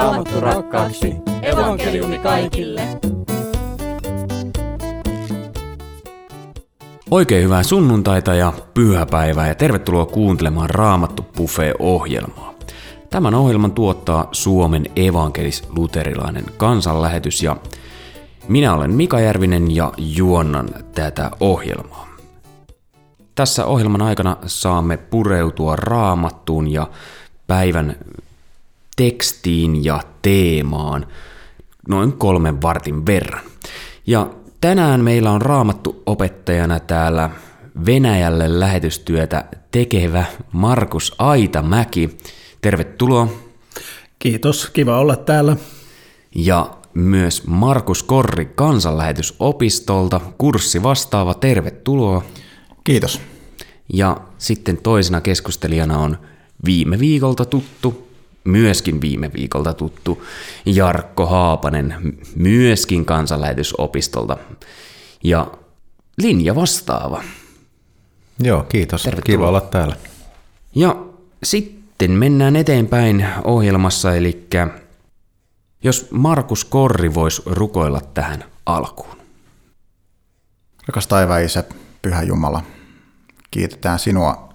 Raamattu rakkaaksi. Evankeliumi kaikille. Oikein hyvää sunnuntaita ja pyhäpäivää ja tervetuloa kuuntelemaan Raamattu Buffet-ohjelmaa. Tämän ohjelman tuottaa Suomen evankelis-luterilainen kansanlähetys ja minä olen Mika Järvinen ja juonnan tätä ohjelmaa. Tässä ohjelman aikana saamme pureutua raamattuun ja päivän tekstiin ja teemaan noin kolmen vartin verran. Ja tänään meillä on raamattu opettajana täällä Venäjälle lähetystyötä tekevä Markus Aitamäki. Tervetuloa. Kiitos, kiva olla täällä. Ja myös Markus Korri kansanlähetysopistolta, kurssi vastaava, tervetuloa. Kiitos. Ja sitten toisena keskustelijana on viime viikolta tuttu, myöskin viime viikolta tuttu Jarkko Haapanen, myöskin kansanlähetysopistolta. Ja linja vastaava. Joo, kiitos. Tervetuloa. Kiva olla täällä. Ja sitten mennään eteenpäin ohjelmassa, eli jos Markus Korri voisi rukoilla tähän alkuun. Rakas taivaan Isä, Pyhä Jumala, kiitetään sinua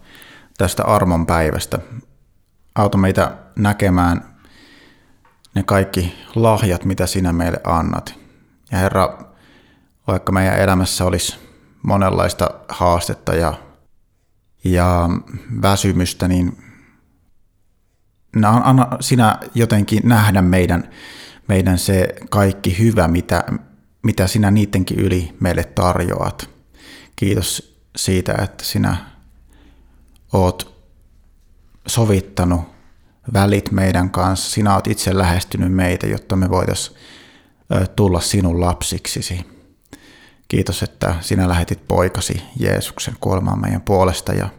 tästä armon päivästä. Auta meitä näkemään ne kaikki lahjat, mitä sinä meille annat. Ja Herra, vaikka meidän elämässä olisi monenlaista haastetta ja, ja väsymystä, niin anna sinä jotenkin nähdä meidän, meidän se kaikki hyvä, mitä, mitä sinä niidenkin yli meille tarjoat. Kiitos siitä, että sinä oot sovittanut välit meidän kanssa. Sinä oot itse lähestynyt meitä, jotta me voitaisiin tulla sinun lapsiksisi. Kiitos, että sinä lähetit poikasi Jeesuksen kuolemaan meidän puolesta ja,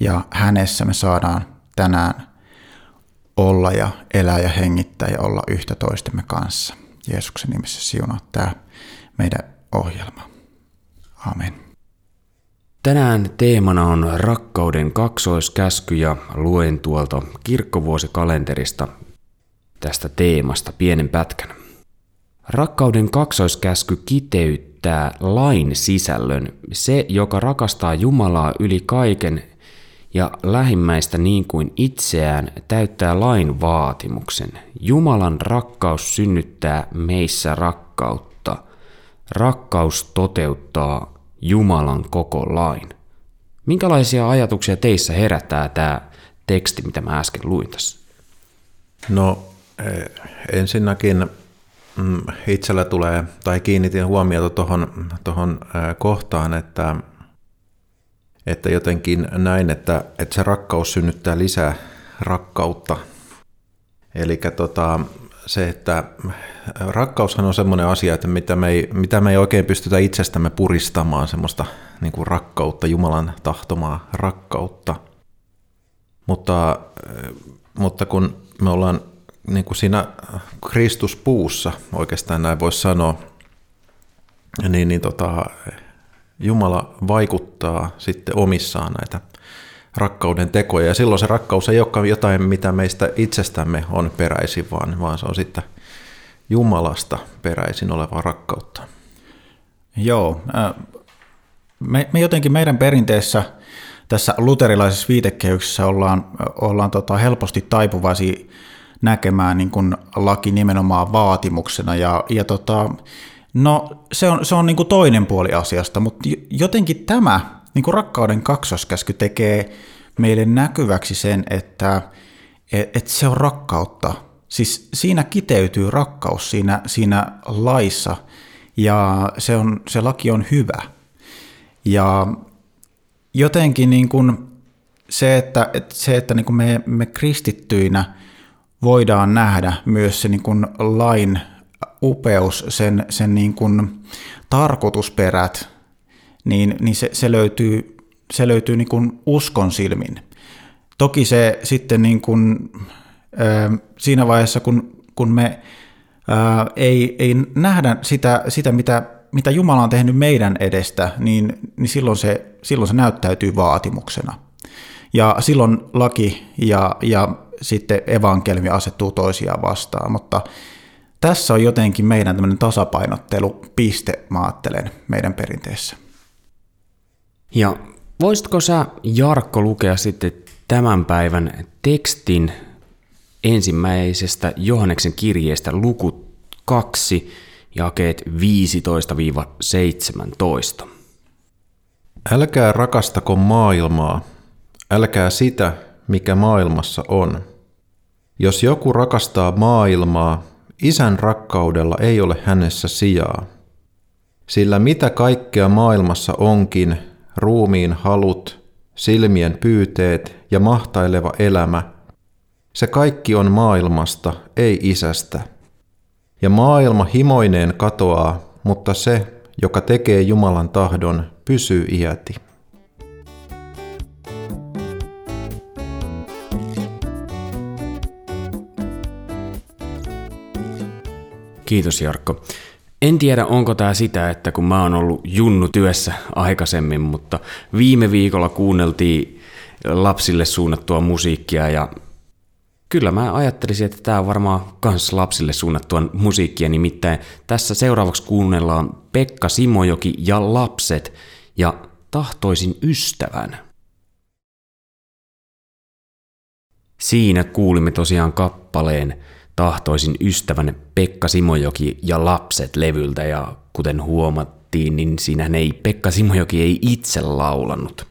ja hänessä me saadaan tänään olla ja elää ja hengittää ja olla yhtä toistemme kanssa. Jeesuksen nimessä siunaa tämä meidän ohjelma. Amen. Tänään teemana on rakkauden kaksoiskäsky ja luen tuolta kirkkovuosikalenterista tästä teemasta pienen pätkän. Rakkauden kaksoiskäsky kiteyttää lain sisällön. Se, joka rakastaa Jumalaa yli kaiken ja lähimmäistä niin kuin itseään täyttää lain vaatimuksen. Jumalan rakkaus synnyttää meissä rakkautta. Rakkaus toteuttaa Jumalan koko lain. Minkälaisia ajatuksia teissä herättää tämä teksti, mitä mä äsken luin tässä? No ensinnäkin mm, itsellä tulee, tai kiinnitin huomiota tuohon tohon kohtaan, että että jotenkin näin, että, että se rakkaus synnyttää lisää rakkautta. Eli tota, se, että rakkaushan on semmoinen asia, että mitä me, ei, mitä me ei oikein pystytä itsestämme puristamaan, semmoista niin kuin rakkautta, Jumalan tahtomaa rakkautta. Mutta, mutta kun me ollaan niin kuin siinä Kristuspuussa, oikeastaan näin voisi sanoa, niin, niin tota, Jumala vaikuttaa sitten omissaan näitä rakkauden tekoja. Ja silloin se rakkaus ei olekaan jotain, mitä meistä itsestämme on peräisin, vaan, vaan se on sitten Jumalasta peräisin olevaa rakkautta. Joo, me, me jotenkin meidän perinteessä tässä luterilaisessa viitekehyksessä ollaan, ollaan tota helposti taipuvaisia näkemään niin kuin laki nimenomaan vaatimuksena ja, ja tota, No se on, se on niin kuin toinen puoli asiasta, mutta jotenkin tämä niin kuin rakkauden kaksoskäsky tekee meille näkyväksi sen, että et, et se on rakkautta. Siis siinä kiteytyy rakkaus siinä, siinä laissa ja se, on, se laki on hyvä. Ja jotenkin niin kuin se, että, että, se, että niin kuin me, me kristittyinä voidaan nähdä myös se niin kuin lain upeus, sen, sen niin kuin tarkoitusperät, niin, niin se, se löytyy, se löytyy niin kuin uskon silmin. Toki se sitten niin kuin, äh, siinä vaiheessa, kun, kun me äh, ei, ei nähdä sitä, sitä mitä, mitä Jumala on tehnyt meidän edestä, niin, niin silloin, se, silloin se näyttäytyy vaatimuksena. Ja silloin laki ja, ja sitten evankeliumi asettuu toisiaan vastaan, mutta tässä on jotenkin meidän tämmöinen tasapainottelupiste, mä ajattelen, meidän perinteessä. Ja voisitko sä, Jarkko, lukea sitten tämän päivän tekstin ensimmäisestä Johanneksen kirjeestä luku 2, jakeet 15-17. Älkää rakastako maailmaa, älkää sitä, mikä maailmassa on. Jos joku rakastaa maailmaa, isän rakkaudella ei ole hänessä sijaa. Sillä mitä kaikkea maailmassa onkin, ruumiin halut, silmien pyyteet ja mahtaileva elämä, se kaikki on maailmasta, ei isästä. Ja maailma himoineen katoaa, mutta se, joka tekee Jumalan tahdon, pysyy iäti. Kiitos Jarkko. En tiedä, onko tämä sitä, että kun mä oon ollut junnu työssä aikaisemmin, mutta viime viikolla kuunneltiin lapsille suunnattua musiikkia ja kyllä mä ajattelisin, että tämä on varmaan kans lapsille suunnattua musiikkia, nimittäin tässä seuraavaksi kuunnellaan Pekka Simojoki ja lapset ja tahtoisin ystävän. Siinä kuulimme tosiaan kappaleen tahtoisin ystävän Pekka Simojoki ja lapset levyltä ja kuten huomattiin, niin siinä ei Pekka Simojoki ei itse laulannut.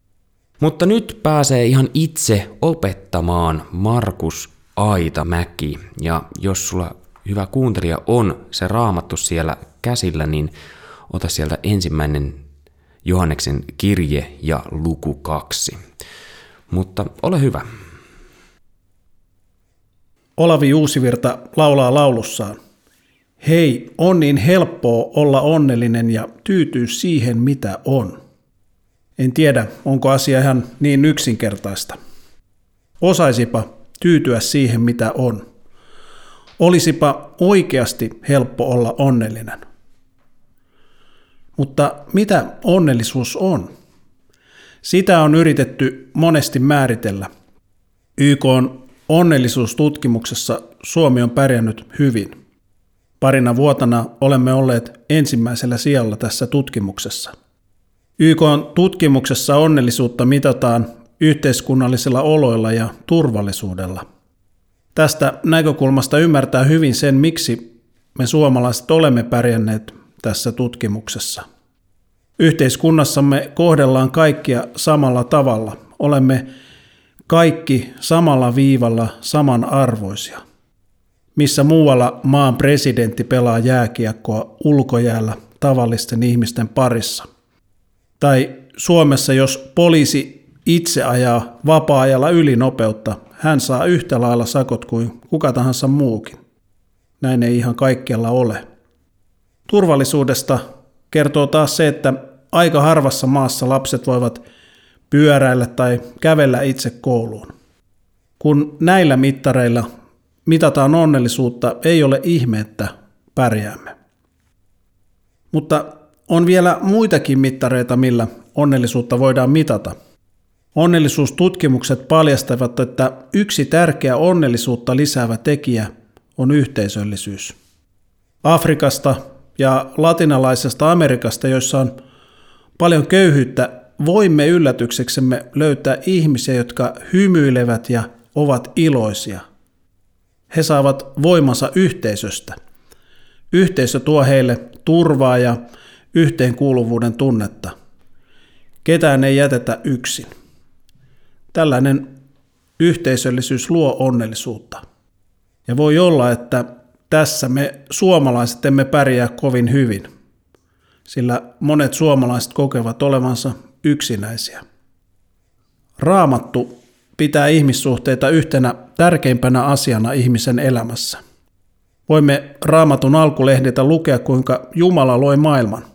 Mutta nyt pääsee ihan itse opettamaan Markus Aitamäki ja jos sulla hyvä kuuntelija on se raamattu siellä käsillä, niin ota sieltä ensimmäinen Johanneksen kirje ja luku kaksi. Mutta ole hyvä. Olavi Uusivirta laulaa laulussaan. Hei, on niin helppoa olla onnellinen ja tyytyä siihen, mitä on. En tiedä, onko asia ihan niin yksinkertaista. Osaisipa tyytyä siihen, mitä on. Olisipa oikeasti helppo olla onnellinen. Mutta mitä onnellisuus on? Sitä on yritetty monesti määritellä. YK on onnellisuustutkimuksessa Suomi on pärjännyt hyvin. Parina vuotena olemme olleet ensimmäisellä sijalla tässä tutkimuksessa. YK on tutkimuksessa onnellisuutta mitataan yhteiskunnallisilla oloilla ja turvallisuudella. Tästä näkökulmasta ymmärtää hyvin sen, miksi me suomalaiset olemme pärjänneet tässä tutkimuksessa. Yhteiskunnassamme kohdellaan kaikkia samalla tavalla. Olemme kaikki samalla viivalla samanarvoisia. Missä muualla maan presidentti pelaa jääkiekkoa ulkojäällä tavallisten ihmisten parissa. Tai Suomessa, jos poliisi itse ajaa vapaa-ajalla ylinopeutta, hän saa yhtä lailla sakot kuin kuka tahansa muukin. Näin ei ihan kaikkialla ole. Turvallisuudesta kertoo taas se, että aika harvassa maassa lapset voivat pyöräillä tai kävellä itse kouluun. Kun näillä mittareilla mitataan onnellisuutta, ei ole ihme, että pärjäämme. Mutta on vielä muitakin mittareita, millä onnellisuutta voidaan mitata. Onnellisuustutkimukset paljastavat, että yksi tärkeä onnellisuutta lisäävä tekijä on yhteisöllisyys. Afrikasta ja latinalaisesta Amerikasta, joissa on paljon köyhyyttä, voimme yllätykseksemme löytää ihmisiä, jotka hymyilevät ja ovat iloisia. He saavat voimansa yhteisöstä. Yhteisö tuo heille turvaa ja yhteenkuuluvuuden tunnetta. Ketään ei jätetä yksin. Tällainen yhteisöllisyys luo onnellisuutta. Ja voi olla, että tässä me suomalaiset emme pärjää kovin hyvin, sillä monet suomalaiset kokevat olevansa yksinäisiä. Raamattu pitää ihmissuhteita yhtenä tärkeimpänä asiana ihmisen elämässä. Voimme raamatun alkulehdiltä lukea, kuinka Jumala loi maailman.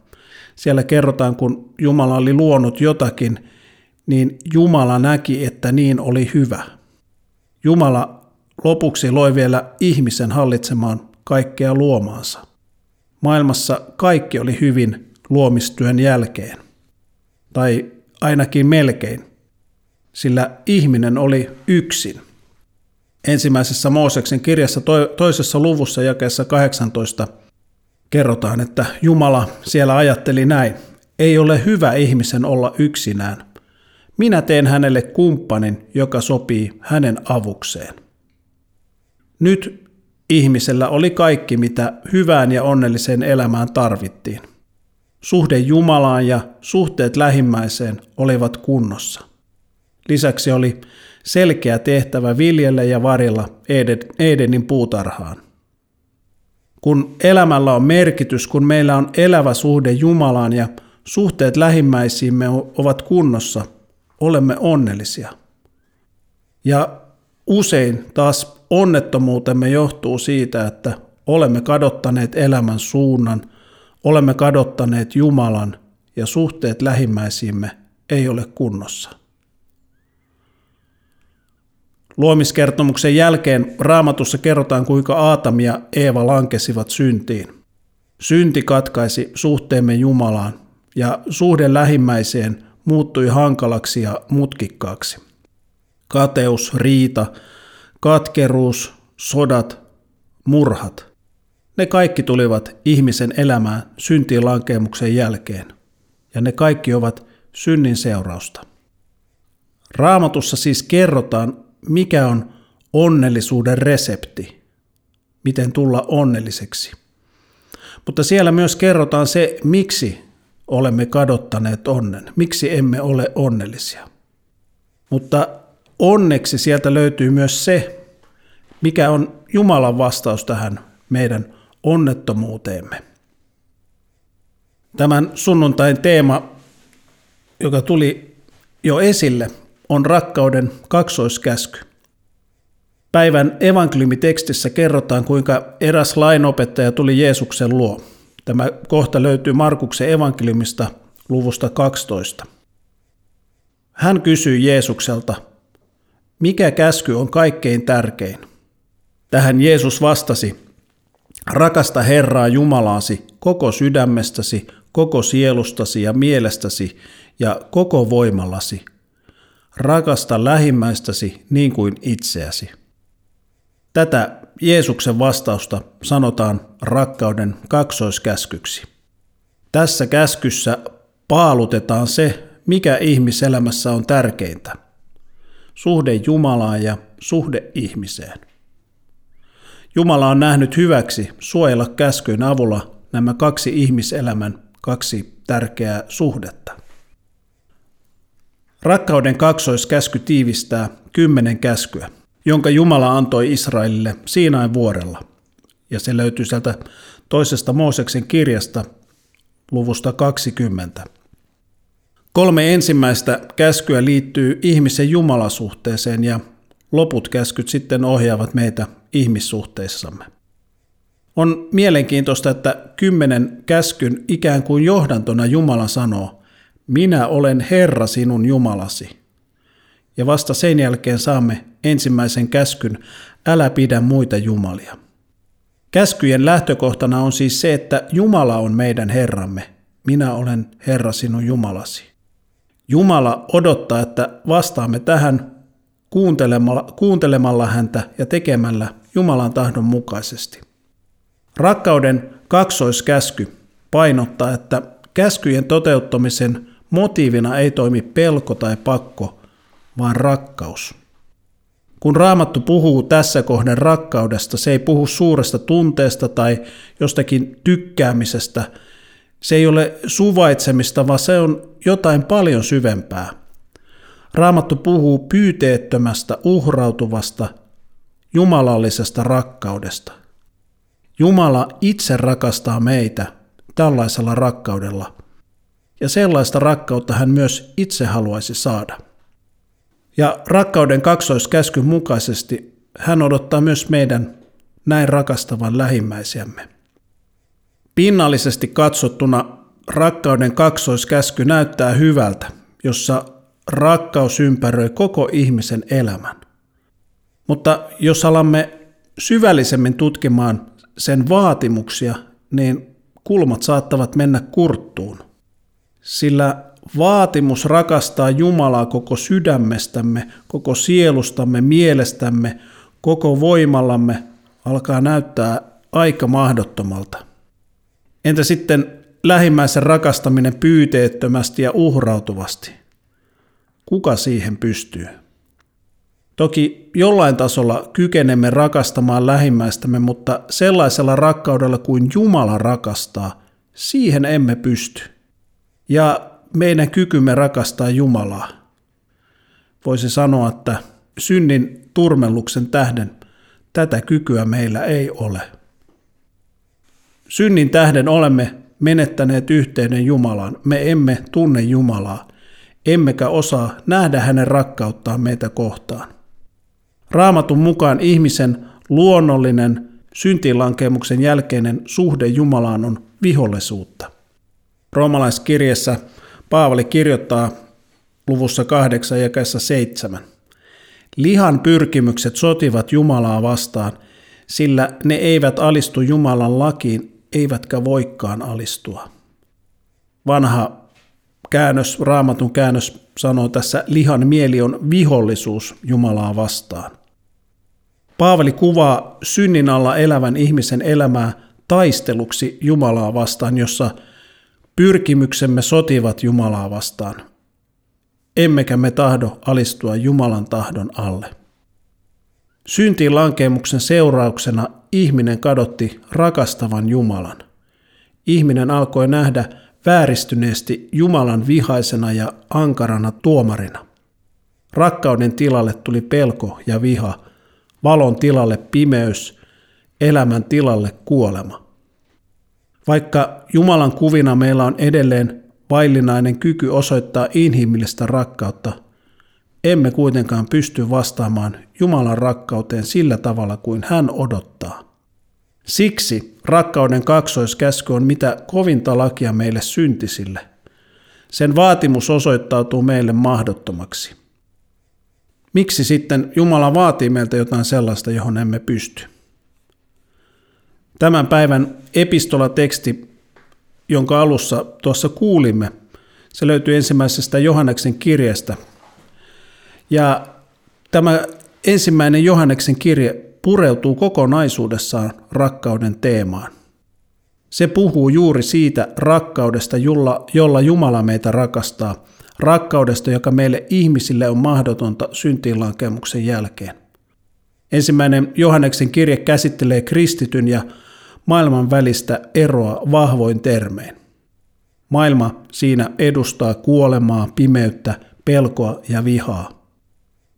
Siellä kerrotaan, kun Jumala oli luonut jotakin, niin Jumala näki, että niin oli hyvä. Jumala lopuksi loi vielä ihmisen hallitsemaan kaikkea luomaansa. Maailmassa kaikki oli hyvin luomistyön jälkeen tai ainakin melkein, sillä ihminen oli yksin. ensimmäisessä Mooseksen kirjassa toisessa luvussa jakeessa 18 kerrotaan, että Jumala siellä ajatteli näin. Ei ole hyvä ihmisen olla yksinään. Minä teen hänelle kumppanin, joka sopii hänen avukseen. Nyt ihmisellä oli kaikki, mitä hyvään ja onnelliseen elämään tarvittiin. Suhde Jumalaan ja suhteet lähimmäiseen olivat kunnossa. Lisäksi oli selkeä tehtävä viljellä ja varilla Edenin puutarhaan. Kun elämällä on merkitys, kun meillä on elävä suhde Jumalaan ja suhteet lähimmäisiimme ovat kunnossa, olemme onnellisia. Ja usein taas onnettomuutemme johtuu siitä, että olemme kadottaneet elämän suunnan, olemme kadottaneet Jumalan ja suhteet lähimmäisiimme ei ole kunnossa. Luomiskertomuksen jälkeen raamatussa kerrotaan, kuinka Aatam ja Eeva lankesivat syntiin. Synti katkaisi suhteemme Jumalaan ja suhde lähimmäiseen muuttui hankalaksi ja mutkikkaaksi. Kateus, riita, katkeruus, sodat, murhat. Ne kaikki tulivat ihmisen elämään syntiin lankemuksen jälkeen, ja ne kaikki ovat synnin seurausta. Raamatussa siis kerrotaan mikä on onnellisuuden resepti, miten tulla onnelliseksi. Mutta siellä myös kerrotaan se, miksi olemme kadottaneet onnen, miksi emme ole onnellisia. Mutta onneksi sieltä löytyy myös se, mikä on Jumalan vastaus tähän meidän onnettomuuteemme. Tämän sunnuntain teema, joka tuli jo esille, on rakkauden kaksoiskäsky. Päivän evankeliumitekstissä kerrotaan, kuinka eräs lainopettaja tuli Jeesuksen luo. Tämä kohta löytyy Markuksen evankeliumista luvusta 12. Hän kysyi Jeesukselta, mikä käsky on kaikkein tärkein? Tähän Jeesus vastasi, rakasta Herraa Jumalaasi koko sydämestäsi, koko sielustasi ja mielestäsi ja koko voimallasi – rakasta lähimmäistäsi niin kuin itseäsi. Tätä Jeesuksen vastausta sanotaan rakkauden kaksoiskäskyksi. Tässä käskyssä paalutetaan se, mikä ihmiselämässä on tärkeintä. Suhde Jumalaan ja suhde ihmiseen. Jumala on nähnyt hyväksi suojella käskyyn avulla nämä kaksi ihmiselämän kaksi tärkeää suhdetta. Rakkauden kaksoiskäsky tiivistää kymmenen käskyä, jonka Jumala antoi Israelille Siinain vuorella. Ja se löytyy sieltä toisesta Mooseksen kirjasta luvusta 20. Kolme ensimmäistä käskyä liittyy ihmisen jumalasuhteeseen ja loput käskyt sitten ohjaavat meitä ihmissuhteissamme. On mielenkiintoista, että kymmenen käskyn ikään kuin johdantona Jumala sanoo, minä olen Herra sinun Jumalasi. Ja vasta sen jälkeen saamme ensimmäisen käskyn, älä pidä muita jumalia. Käskyjen lähtökohtana on siis se, että Jumala on meidän Herramme. Minä olen Herra sinun Jumalasi. Jumala odottaa, että vastaamme tähän kuuntelemalla, kuuntelemalla häntä ja tekemällä Jumalan tahdon mukaisesti. Rakkauden kaksoiskäsky painottaa, että käskyjen toteuttamisen Motiivina ei toimi pelko tai pakko, vaan rakkaus. Kun Raamattu puhuu tässä kohden rakkaudesta, se ei puhu suuresta tunteesta tai jostakin tykkäämisestä. Se ei ole suvaitsemista, vaan se on jotain paljon syvempää. Raamattu puhuu pyyteettömästä, uhrautuvasta, jumalallisesta rakkaudesta. Jumala itse rakastaa meitä tällaisella rakkaudella – ja sellaista rakkautta hän myös itse haluaisi saada. Ja rakkauden kaksoiskäskyn mukaisesti hän odottaa myös meidän näin rakastavan lähimmäisiämme. Pinnallisesti katsottuna rakkauden kaksoiskäsky näyttää hyvältä, jossa rakkaus ympäröi koko ihmisen elämän. Mutta jos alamme syvällisemmin tutkimaan sen vaatimuksia, niin kulmat saattavat mennä kurttuun – sillä vaatimus rakastaa Jumalaa koko sydämestämme, koko sielustamme, mielestämme, koko voimallamme alkaa näyttää aika mahdottomalta. Entä sitten lähimmäisen rakastaminen pyyteettömästi ja uhrautuvasti? Kuka siihen pystyy? Toki jollain tasolla kykenemme rakastamaan lähimmäistämme, mutta sellaisella rakkaudella kuin Jumala rakastaa, siihen emme pysty. Ja meidän kykymme rakastaa Jumalaa. Voisi sanoa, että synnin turmelluksen tähden tätä kykyä meillä ei ole. Synnin tähden olemme menettäneet yhteyden Jumalaan. Me emme tunne Jumalaa, emmekä osaa nähdä hänen rakkauttaan meitä kohtaan. Raamatun mukaan ihmisen luonnollinen syntiinlankemuksen jälkeinen suhde Jumalaan on vihollisuutta. Roomalaiskirjassa Paavali kirjoittaa luvussa 8 ja 7. Lihan pyrkimykset sotivat Jumalaa vastaan, sillä ne eivät alistu Jumalan lakiin, eivätkä voikkaan alistua. Vanha käännös, raamatun käännös sanoo tässä, lihan mieli on vihollisuus Jumalaa vastaan. Paavali kuvaa synnin alla elävän ihmisen elämää taisteluksi Jumalaa vastaan, jossa pyrkimyksemme sotivat Jumalaa vastaan. Emmekä me tahdo alistua Jumalan tahdon alle. Syntiin lankemuksen seurauksena ihminen kadotti rakastavan Jumalan. Ihminen alkoi nähdä vääristyneesti Jumalan vihaisena ja ankarana tuomarina. Rakkauden tilalle tuli pelko ja viha – valon tilalle pimeys, elämän tilalle kuolema. Vaikka Jumalan kuvina meillä on edelleen vaillinainen kyky osoittaa inhimillistä rakkautta, emme kuitenkaan pysty vastaamaan Jumalan rakkauteen sillä tavalla kuin hän odottaa. Siksi rakkauden kaksoiskäsky on mitä kovinta lakia meille syntisille. Sen vaatimus osoittautuu meille mahdottomaksi. Miksi sitten Jumala vaatii meiltä jotain sellaista, johon emme pysty? Tämän päivän epistolateksti, jonka alussa tuossa kuulimme, se löytyy ensimmäisestä Johanneksen kirjasta. Ja tämä ensimmäinen Johanneksen kirje pureutuu kokonaisuudessaan rakkauden teemaan. Se puhuu juuri siitä rakkaudesta, jolla, jolla Jumala meitä rakastaa – rakkaudesta, joka meille ihmisille on mahdotonta syntiinlankemuksen jälkeen. Ensimmäinen Johanneksen kirje käsittelee kristityn ja maailman välistä eroa vahvoin termein. Maailma siinä edustaa kuolemaa, pimeyttä, pelkoa ja vihaa.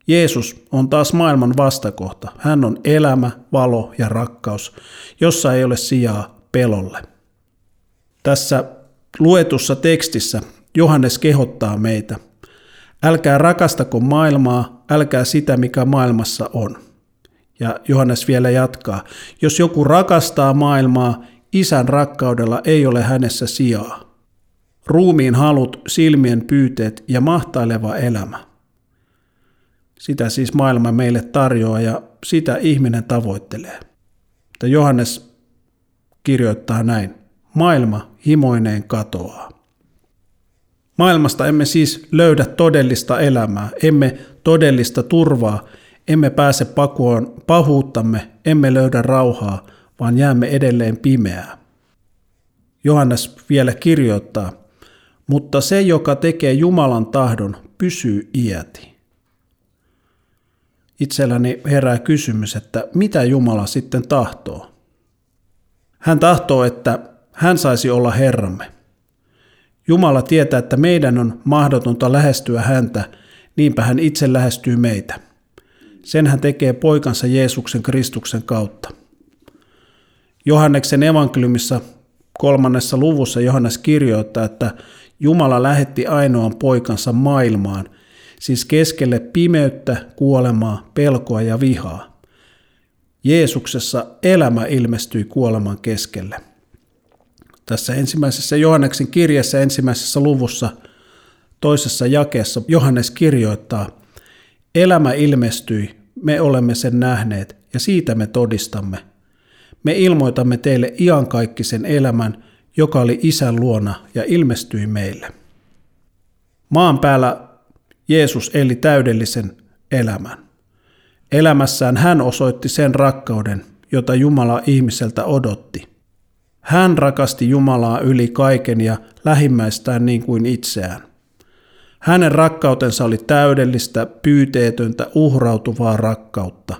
Jeesus on taas maailman vastakohta. Hän on elämä, valo ja rakkaus, jossa ei ole sijaa pelolle. Tässä luetussa tekstissä Johannes kehottaa meitä. Älkää rakastako maailmaa, älkää sitä, mikä maailmassa on. Ja Johannes vielä jatkaa. Jos joku rakastaa maailmaa, isän rakkaudella ei ole hänessä sijaa. Ruumiin halut, silmien pyyteet ja mahtaileva elämä. Sitä siis maailma meille tarjoaa ja sitä ihminen tavoittelee. Mutta Johannes kirjoittaa näin. Maailma himoineen katoaa. Maailmasta emme siis löydä todellista elämää, emme todellista turvaa, emme pääse pakoon pahuuttamme, emme löydä rauhaa, vaan jäämme edelleen pimeää. Johannes vielä kirjoittaa, mutta se, joka tekee Jumalan tahdon, pysyy iäti. Itselläni herää kysymys, että mitä Jumala sitten tahtoo? Hän tahtoo, että hän saisi olla Herramme. Jumala tietää, että meidän on mahdotonta lähestyä häntä, niinpä hän itse lähestyy meitä. Sen hän tekee poikansa Jeesuksen Kristuksen kautta. Johanneksen evankeliumissa kolmannessa luvussa Johannes kirjoittaa, että Jumala lähetti ainoan poikansa maailmaan, siis keskelle pimeyttä, kuolemaa, pelkoa ja vihaa. Jeesuksessa elämä ilmestyi kuoleman keskelle. Tässä ensimmäisessä Johanneksen kirjassa ensimmäisessä luvussa toisessa jakeessa Johannes kirjoittaa, Elämä ilmestyi, me olemme sen nähneet ja siitä me todistamme. Me ilmoitamme teille iankaikkisen elämän, joka oli isän luona ja ilmestyi meille. Maan päällä Jeesus eli täydellisen elämän. Elämässään hän osoitti sen rakkauden, jota Jumala ihmiseltä odotti. Hän rakasti Jumalaa yli kaiken ja lähimmäistään niin kuin itseään. Hänen rakkautensa oli täydellistä, pyyteetöntä, uhrautuvaa rakkautta.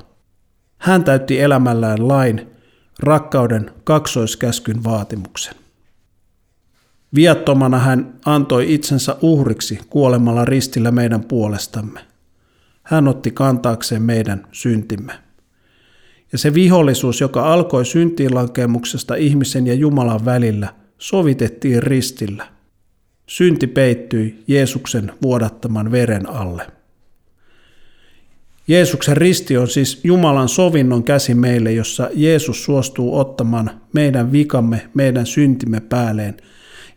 Hän täytti elämällään lain, rakkauden kaksoiskäskyn vaatimuksen. Viattomana hän antoi itsensä uhriksi kuolemalla ristillä meidän puolestamme. Hän otti kantaakseen meidän syntimme. Ja se vihollisuus, joka alkoi syntiinlankemuksesta ihmisen ja Jumalan välillä, sovitettiin ristillä. Synti peittyi Jeesuksen vuodattaman veren alle. Jeesuksen risti on siis Jumalan sovinnon käsi meille, jossa Jeesus suostuu ottamaan meidän vikamme, meidän syntimme päälleen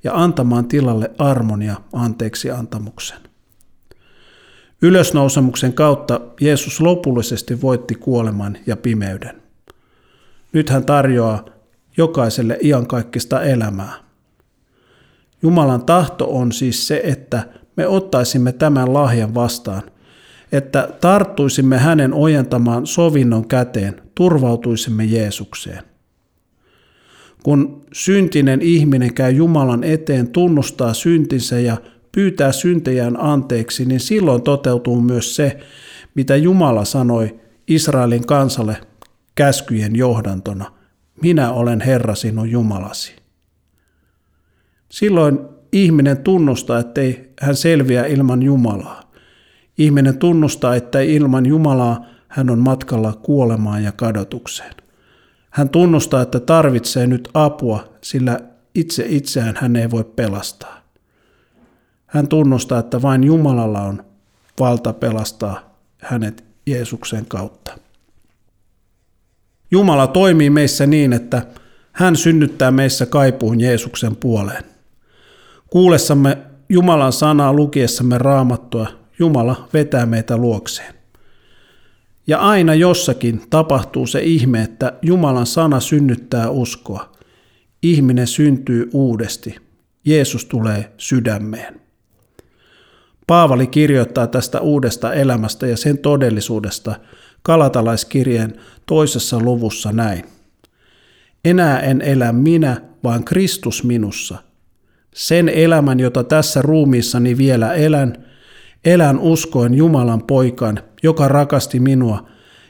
ja antamaan tilalle armon ja anteeksi antamuksen. Ylösnousemuksen kautta Jeesus lopullisesti voitti kuoleman ja pimeyden. Nyt hän tarjoaa jokaiselle iankaikkista elämää. Jumalan tahto on siis se, että me ottaisimme tämän lahjan vastaan, että tarttuisimme hänen ojentamaan sovinnon käteen, turvautuisimme Jeesukseen. Kun syntinen ihminen käy Jumalan eteen, tunnustaa syntinsä ja pyytää syntejään anteeksi, niin silloin toteutuu myös se, mitä Jumala sanoi Israelin kansalle käskyjen johdantona. Minä olen Herra sinun Jumalasi. Silloin ihminen tunnustaa, ettei hän selviä ilman Jumalaa. Ihminen tunnustaa, että ilman Jumalaa hän on matkalla kuolemaan ja kadotukseen. Hän tunnustaa, että tarvitsee nyt apua, sillä itse itseään hän ei voi pelastaa. Hän tunnustaa, että vain Jumalalla on valta pelastaa hänet Jeesuksen kautta. Jumala toimii meissä niin, että hän synnyttää meissä kaipuun Jeesuksen puoleen. Kuulessamme Jumalan sanaa lukiessamme raamattua, Jumala vetää meitä luokseen. Ja aina jossakin tapahtuu se ihme, että Jumalan sana synnyttää uskoa. Ihminen syntyy uudesti. Jeesus tulee sydämeen. Paavali kirjoittaa tästä uudesta elämästä ja sen todellisuudesta Kalatalaiskirjeen toisessa luvussa näin. Enää en elä minä, vaan Kristus minussa. Sen elämän, jota tässä ruumiissani vielä elän, elän uskoen Jumalan poikan, joka rakasti minua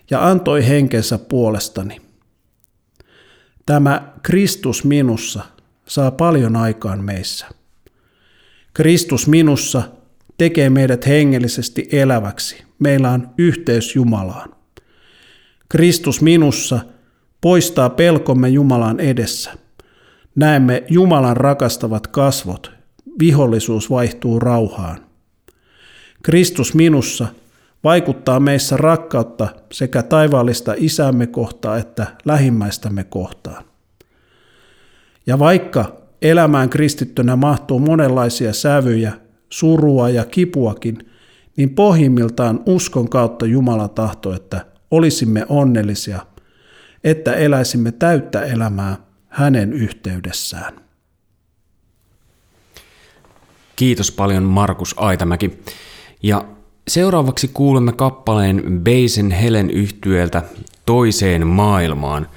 ja antoi henkensä puolestani. Tämä Kristus minussa saa paljon aikaan meissä. Kristus minussa tekee meidät hengellisesti eläväksi. Meillä on yhteys Jumalaan. Kristus minussa poistaa pelkomme Jumalan edessä. Näemme Jumalan rakastavat kasvot. Vihollisuus vaihtuu rauhaan. Kristus minussa vaikuttaa meissä rakkautta sekä taivaallista isämme kohtaa että lähimmäistämme kohtaan. Ja vaikka elämään kristittynä mahtuu monenlaisia sävyjä, surua ja kipuakin, niin pohjimmiltaan uskon kautta Jumala tahto, että olisimme onnellisia, että eläisimme täyttä elämää hänen yhteydessään. Kiitos paljon Markus Aitamäki. Ja seuraavaksi kuulemme kappaleen Beisen Helen yhtyeltä toiseen maailmaan.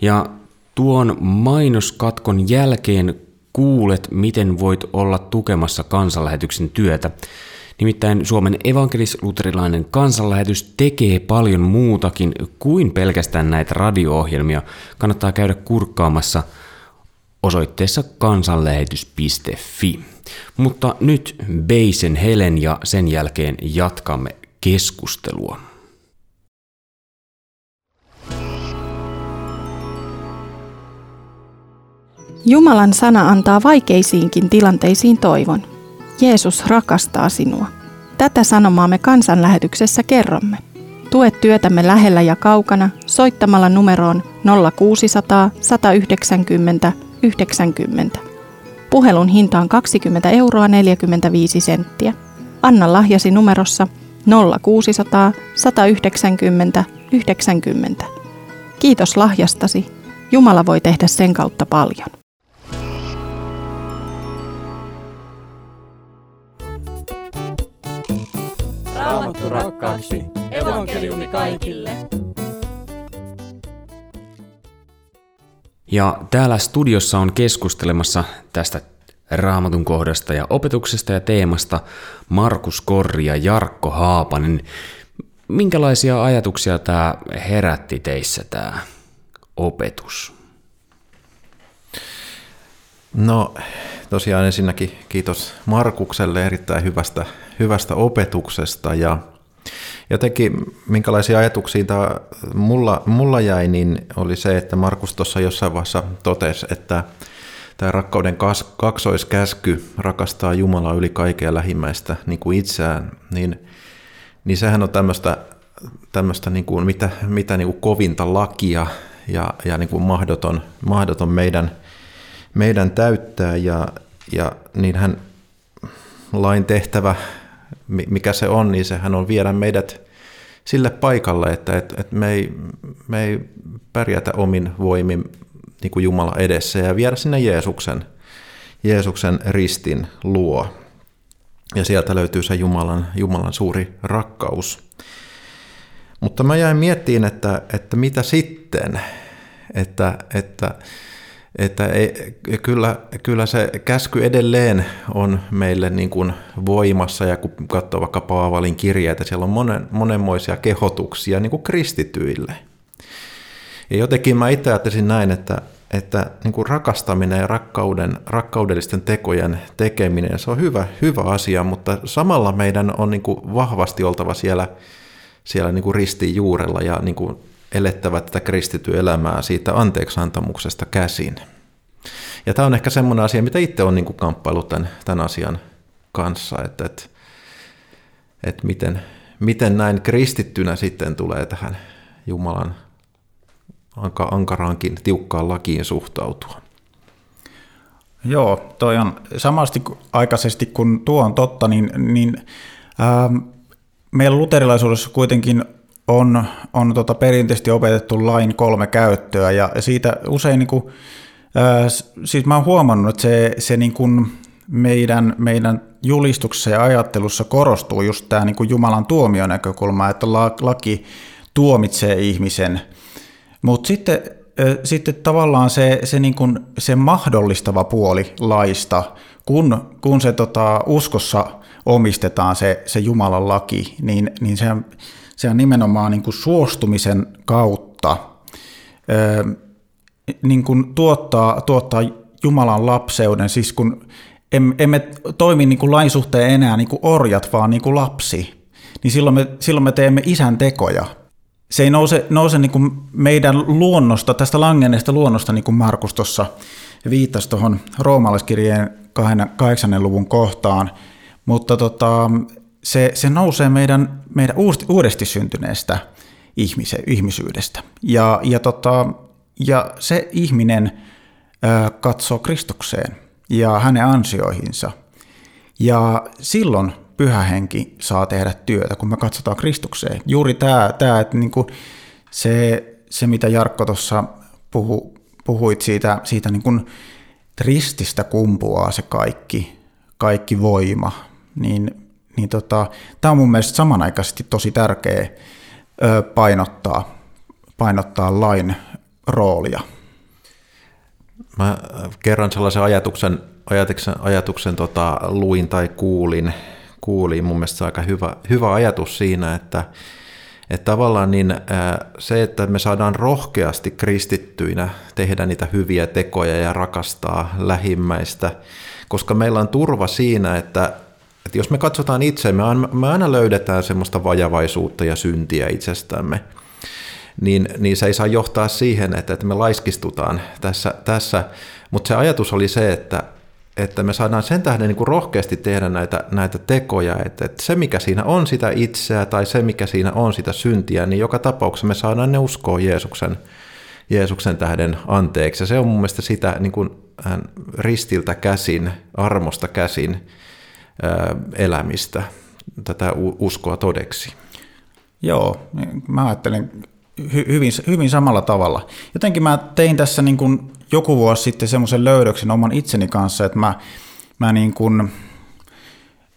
Ja tuon mainoskatkon jälkeen kuulet, miten voit olla tukemassa kansanlähetyksen työtä. Nimittäin Suomen evankelis-luterilainen kansanlähetys tekee paljon muutakin kuin pelkästään näitä radio-ohjelmia. Kannattaa käydä kurkkaamassa osoitteessa kansanlähetys.fi. Mutta nyt Beisen Helen ja sen jälkeen jatkamme keskustelua. Jumalan sana antaa vaikeisiinkin tilanteisiin toivon. Jeesus rakastaa sinua. Tätä sanomaa me kansanlähetyksessä kerromme. Tue työtämme lähellä ja kaukana soittamalla numeroon 0600 190 90. Puhelun hinta on 20 euroa 45 senttiä. Anna lahjasi numerossa 0600 190 90. Kiitos lahjastasi. Jumala voi tehdä sen kautta paljon. Raamattu rakkaaksi. Evankeliumi kaikille. Ja täällä studiossa on keskustelemassa tästä raamatun kohdasta ja opetuksesta ja teemasta Markus Korri ja Jarkko Haapanen. Minkälaisia ajatuksia tämä herätti teissä tämä opetus? No tosiaan ensinnäkin kiitos Markukselle erittäin hyvästä, hyvästä opetuksesta ja jotenkin minkälaisia ajatuksia tämä mulla, mulla jäi, niin oli se, että Markus tuossa jossain vaiheessa totesi, että tämä rakkauden kaksoiskäsky rakastaa Jumalaa yli kaikkea lähimmäistä niin kuin itseään, niin, niin sehän on tämmöistä, tämmöistä niin kuin, mitä, mitä niin kuin kovinta lakia ja, ja niin kuin mahdoton, mahdoton meidän, meidän täyttää ja, ja niinhän lain tehtävä, mikä se on, niin sehän on viedä meidät sille paikalle, että et, et me, ei, me ei pärjätä omin voimin niin kuin Jumala edessä ja viedä sinne Jeesuksen, Jeesuksen ristin luo. Ja sieltä löytyy se Jumalan, Jumalan suuri rakkaus. Mutta mä jäin miettiin, että, että mitä sitten, että, että, että ei, kyllä, kyllä se käsky edelleen on meille niin kuin voimassa, ja kun katsoo vaikka Paavalin kirjeitä, siellä on monen, monenmoisia kehotuksia niin kuin kristityille – ja jotenkin mä itse ajattelisin näin, että, että niin kuin rakastaminen ja rakkauden, rakkaudellisten tekojen tekeminen, se on hyvä, hyvä asia, mutta samalla meidän on niin kuin vahvasti oltava siellä, siellä niin kuin ristin juurella ja niin kuin elettävä tätä kristitty elämää siitä anteeksiantamuksesta käsin. Ja tämä on ehkä semmoinen asia, mitä itse on niin kamppailut tämän, tämän asian kanssa, että, että, että miten, miten näin kristittynä sitten tulee tähän Jumalan ankaraankin tiukkaan lakiin suhtautua. Joo, toi on samasti aikaisesti kun tuo on totta, niin, niin ähm, meillä luterilaisuudessa kuitenkin on, on tota perinteisesti opetettu lain kolme käyttöä ja siitä usein niin kuin, äh, siis mä oon huomannut, että se, se niin kuin meidän, meidän julistuksessa ja ajattelussa korostuu just tämä niin kuin Jumalan tuomionäkökulma, että laki tuomitsee ihmisen – mutta sitten, sitten tavallaan se, se, niin kuin, se mahdollistava puoli laista, kun, kun se tota, uskossa omistetaan se, se Jumalan laki, niin, niin se, se on nimenomaan niin kuin suostumisen kautta niin kuin tuottaa, tuottaa Jumalan lapseuden, siis kun emme toimi niin kuin lain suhteen enää niin kuin orjat, vaan niin kuin lapsi, niin silloin me, silloin me teemme isän tekoja. Se ei nouse, nouse niin kuin meidän luonnosta, tästä langenneesta luonnosta, niin kuin Markus tuossa viittasi tuohon roomalaiskirjeen kahdeksannen luvun kohtaan, mutta tota, se, se nousee meidän, meidän uudesti syntyneestä ihmise, ihmisyydestä. Ja, ja, tota, ja se ihminen ö, katsoo Kristukseen ja hänen ansioihinsa. Ja silloin pyhä henki saa tehdä työtä, kun me katsotaan Kristukseen. Juuri tämä, tämä että niin kuin se, se, mitä Jarkko tuossa puhu, puhuit siitä, siitä niin kuin rististä kumpuaa se kaikki, kaikki voima, niin, niin tota, tämä on mun mielestä samanaikaisesti tosi tärkeä painottaa, painottaa lain roolia. Mä kerran sellaisen ajatuksen, ajatuksen, ajatuksen tota, luin tai kuulin, kuuli. Mun mielestä aika hyvä, hyvä ajatus siinä, että, että tavallaan niin, se, että me saadaan rohkeasti kristittyinä tehdä niitä hyviä tekoja ja rakastaa lähimmäistä, koska meillä on turva siinä, että, että jos me katsotaan itse, me aina, löydetään semmoista vajavaisuutta ja syntiä itsestämme, niin, niin se ei saa johtaa siihen, että, että me laiskistutaan tässä, tässä. mutta se ajatus oli se, että, että me saadaan sen tähden niin kuin rohkeasti tehdä näitä, näitä tekoja, että, että se mikä siinä on sitä itseä tai se mikä siinä on sitä syntiä, niin joka tapauksessa me saadaan ne uskoa Jeesuksen, Jeesuksen tähden anteeksi. Ja se on mun mielestä sitä niin kuin ristiltä käsin, armosta käsin elämistä, tätä uskoa todeksi. Joo, mä ajattelen hyvin, hyvin samalla tavalla. Jotenkin mä tein tässä niin kuin joku vuosi sitten semmoisen löydöksen oman itseni kanssa, että mä, mä niin kuin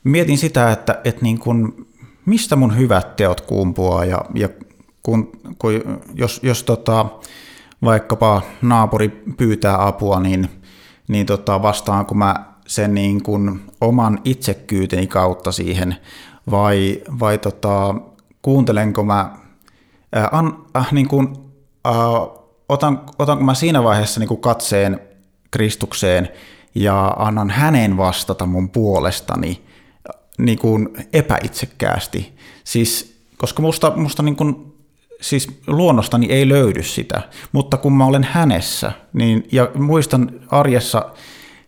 mietin sitä, että, että niin kuin, mistä mun hyvät teot kumpuaa ja, ja kun, kun, jos, jos tota, vaikkapa naapuri pyytää apua, niin, niin tota, vastaanko mä sen niin kuin oman itsekyyteni kautta siihen vai, vai tota, kuuntelenko mä, ää, an, äh, niin kuin, äh, otan, otanko mä siinä vaiheessa niin kuin katseen Kristukseen ja annan hänen vastata mun puolestani niin kuin epäitsekkäästi. Siis, koska musta, musta niin kuin, siis luonnostani ei löydy sitä, mutta kun mä olen hänessä, niin, ja muistan arjessa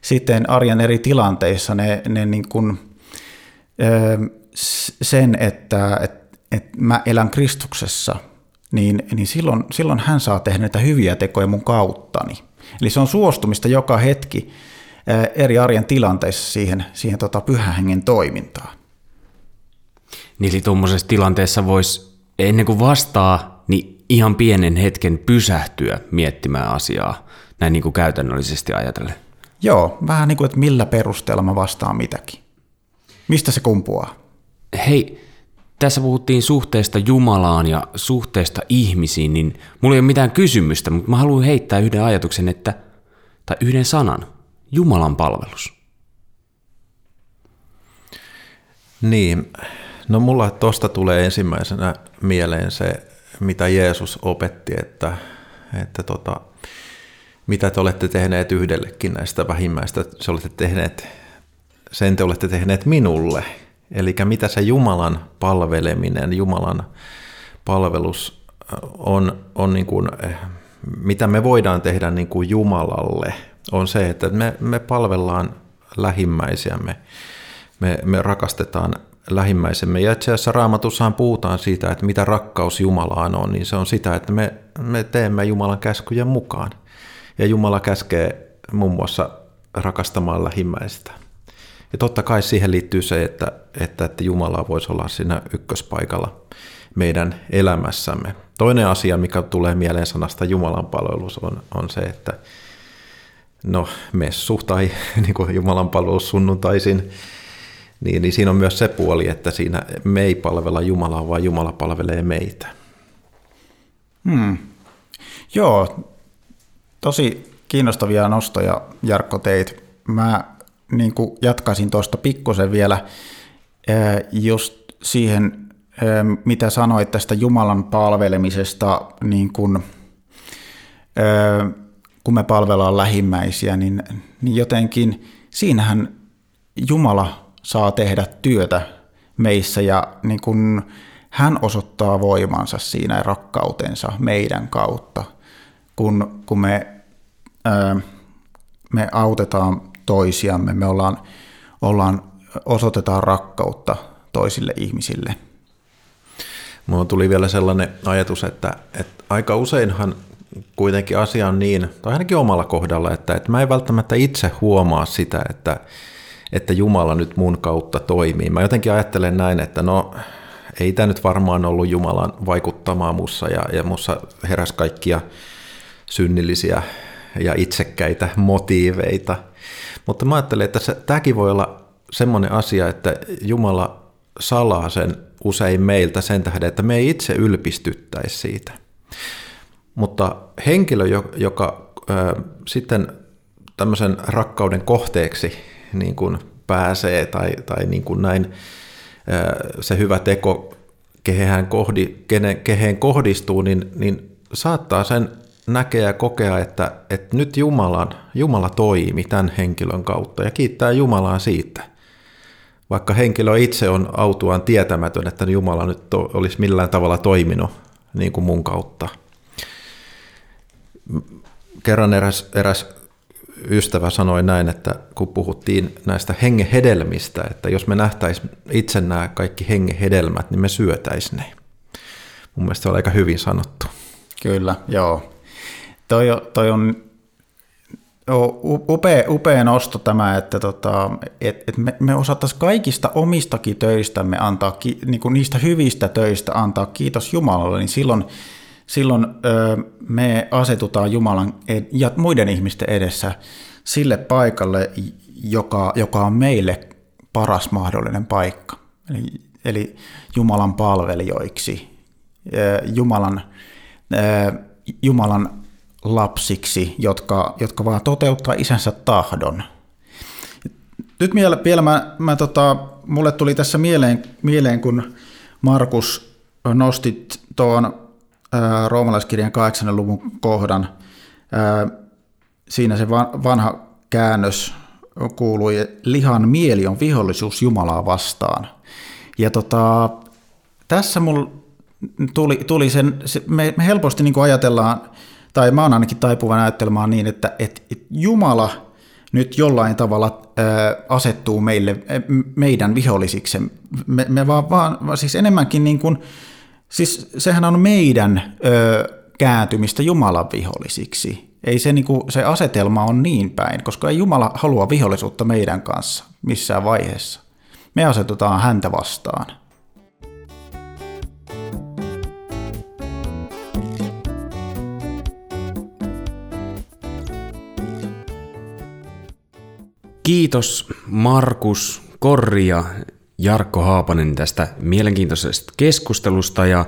sitten arjen eri tilanteissa ne, ne niin kuin, sen, että, että, että mä elän Kristuksessa, niin, niin silloin, silloin hän saa tehdä näitä hyviä tekoja mun kauttani. Eli se on suostumista joka hetki eri arjen tilanteissa siihen, siihen tota pyhän hengen toimintaan. Niin eli tuommoisessa tilanteessa voisi ennen kuin vastaa, niin ihan pienen hetken pysähtyä miettimään asiaa, näin niin kuin käytännöllisesti ajatellen. Joo, vähän niin kuin, että millä perusteella mä vastaan mitäkin. Mistä se kumpuaa? Hei, tässä puhuttiin suhteesta Jumalaan ja suhteesta ihmisiin, niin mulla ei ole mitään kysymystä, mutta mä haluan heittää yhden ajatuksen, että, tai yhden sanan, Jumalan palvelus. Niin, no mulla tosta tulee ensimmäisenä mieleen se, mitä Jeesus opetti, että, että tota, mitä te olette tehneet yhdellekin näistä vähimmäistä, se olette tehneet, sen te olette tehneet minulle. Eli mitä se Jumalan palveleminen, Jumalan palvelus on, on niin kuin, mitä me voidaan tehdä niin kuin Jumalalle, on se, että me, me palvellaan lähimmäisiämme, me, me rakastetaan lähimmäisemme. Ja itse asiassa raamatussahan puhutaan siitä, että mitä rakkaus Jumalaan on, niin se on sitä, että me, me teemme Jumalan käskyjen mukaan. Ja Jumala käskee muun muassa rakastamaan lähimmäistä. Ja totta kai siihen liittyy se, että, että, että Jumala voisi olla siinä ykköspaikalla meidän elämässämme. Toinen asia, mikä tulee mieleen sanasta Jumalan palvelus, on, on se, että no messu tai niin kuin Jumalan palvelus sunnuntaisin, niin, niin siinä on myös se puoli, että siinä me ei palvella Jumalaa, vaan Jumala palvelee meitä. Hmm. Joo, tosi kiinnostavia nostoja Jarkko teit. Mä niin jatkaisin tuosta pikkusen vielä just siihen, mitä sanoit tästä Jumalan palvelemisesta, niin kun, kun me palvellaan lähimmäisiä, niin, niin jotenkin siinähän Jumala saa tehdä työtä meissä ja niin kun hän osoittaa voimansa siinä rakkautensa meidän kautta, kun, kun me, me autetaan toisiamme, me ollaan, ollaan, osoitetaan rakkautta toisille ihmisille. Mulla tuli vielä sellainen ajatus, että, että aika useinhan kuitenkin asia on niin, tai ainakin omalla kohdalla, että, että mä en välttämättä itse huomaa sitä, että, että Jumala nyt mun kautta toimii. Mä jotenkin ajattelen näin, että no ei tämä nyt varmaan ollut Jumalan vaikuttamaa mussa ja, ja mussa heräs kaikkia synnillisiä ja itsekkäitä motiiveita. Mutta mä ajattelen, että se, tämäkin voi olla semmoinen asia, että Jumala salaa sen usein meiltä sen tähden, että me ei itse ylpistyttäisi siitä. Mutta henkilö, joka ö, sitten tämmöisen rakkauden kohteeksi niin kuin pääsee tai, tai niin kuin näin ö, se hyvä teko, kehen, kohdi, kehen, kehen kohdistuu, niin, niin saattaa sen näkee ja kokea, että, että nyt Jumalan, Jumala toimi tämän henkilön kautta ja kiittää Jumalaa siitä. Vaikka henkilö itse on autuaan tietämätön, että Jumala nyt olisi millään tavalla toiminut niin kuin mun kautta. Kerran eräs, eräs ystävä sanoi näin, että kun puhuttiin näistä hengehedelmistä, että jos me nähtäisiin itse nämä kaikki hengehedelmät, niin me syötäisiin ne. Mun mielestä se on aika hyvin sanottu. Kyllä, joo. Toi, toi on upea, upea nosto tämä, että tota, et, et me, me osattaisiin kaikista omistakin töistämme antaa, niin kuin niistä hyvistä töistä antaa kiitos Jumalalle, niin silloin, silloin ö, me asetutaan Jumalan ed- ja muiden ihmisten edessä sille paikalle, joka, joka on meille paras mahdollinen paikka. Eli eli Jumalan palvelijoiksi, Jumalan, Jumalan lapsiksi, jotka, jotka vaan toteuttaa isänsä tahdon. Nyt vielä, vielä mä, mä tota, mulle tuli tässä mieleen, mieleen kun Markus nostit tuon roomalaiskirjan 8. luvun kohdan. Ää, siinä se vanha käännös kuului, lihan mieli on vihollisuus Jumalaa vastaan. Ja tota, tässä mulla tuli, tuli sen, se, me, me helposti niin ajatellaan, tai mä oon ainakin taipuvan ajattelemaan niin, että et, et Jumala nyt jollain tavalla ää, asettuu meille, meidän vihollisiksi. Me, me vaan, vaan, siis enemmänkin niin kuin, siis sehän on meidän ö, kääntymistä Jumalan vihollisiksi. Ei se, niin kuin, se asetelma on niin päin, koska ei Jumala halua vihollisuutta meidän kanssa missään vaiheessa. Me asetutaan häntä vastaan. Kiitos Markus Korri ja Jarkko Haapanen tästä mielenkiintoisesta keskustelusta ja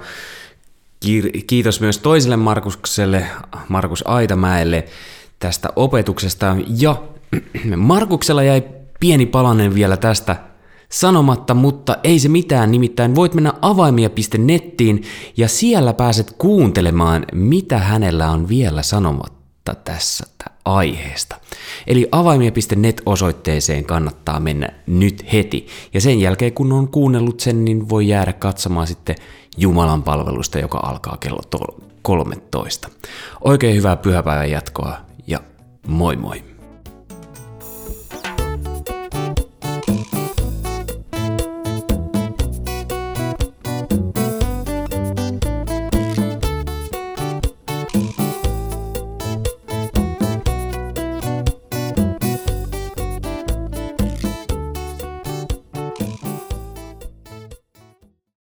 kiitos myös toiselle Markukselle, Markus Aitamäelle tästä opetuksesta. Ja Markuksella jäi pieni palanen vielä tästä sanomatta, mutta ei se mitään, nimittäin voit mennä avaimia.nettiin ja siellä pääset kuuntelemaan, mitä hänellä on vielä sanomatta tässä aiheesta. Eli avaimia.net-osoitteeseen kannattaa mennä nyt heti. Ja sen jälkeen kun on kuunnellut sen, niin voi jäädä katsomaan sitten Jumalan palvelusta, joka alkaa kello 13. Oikein hyvää pyhäpäivän jatkoa ja moi moi!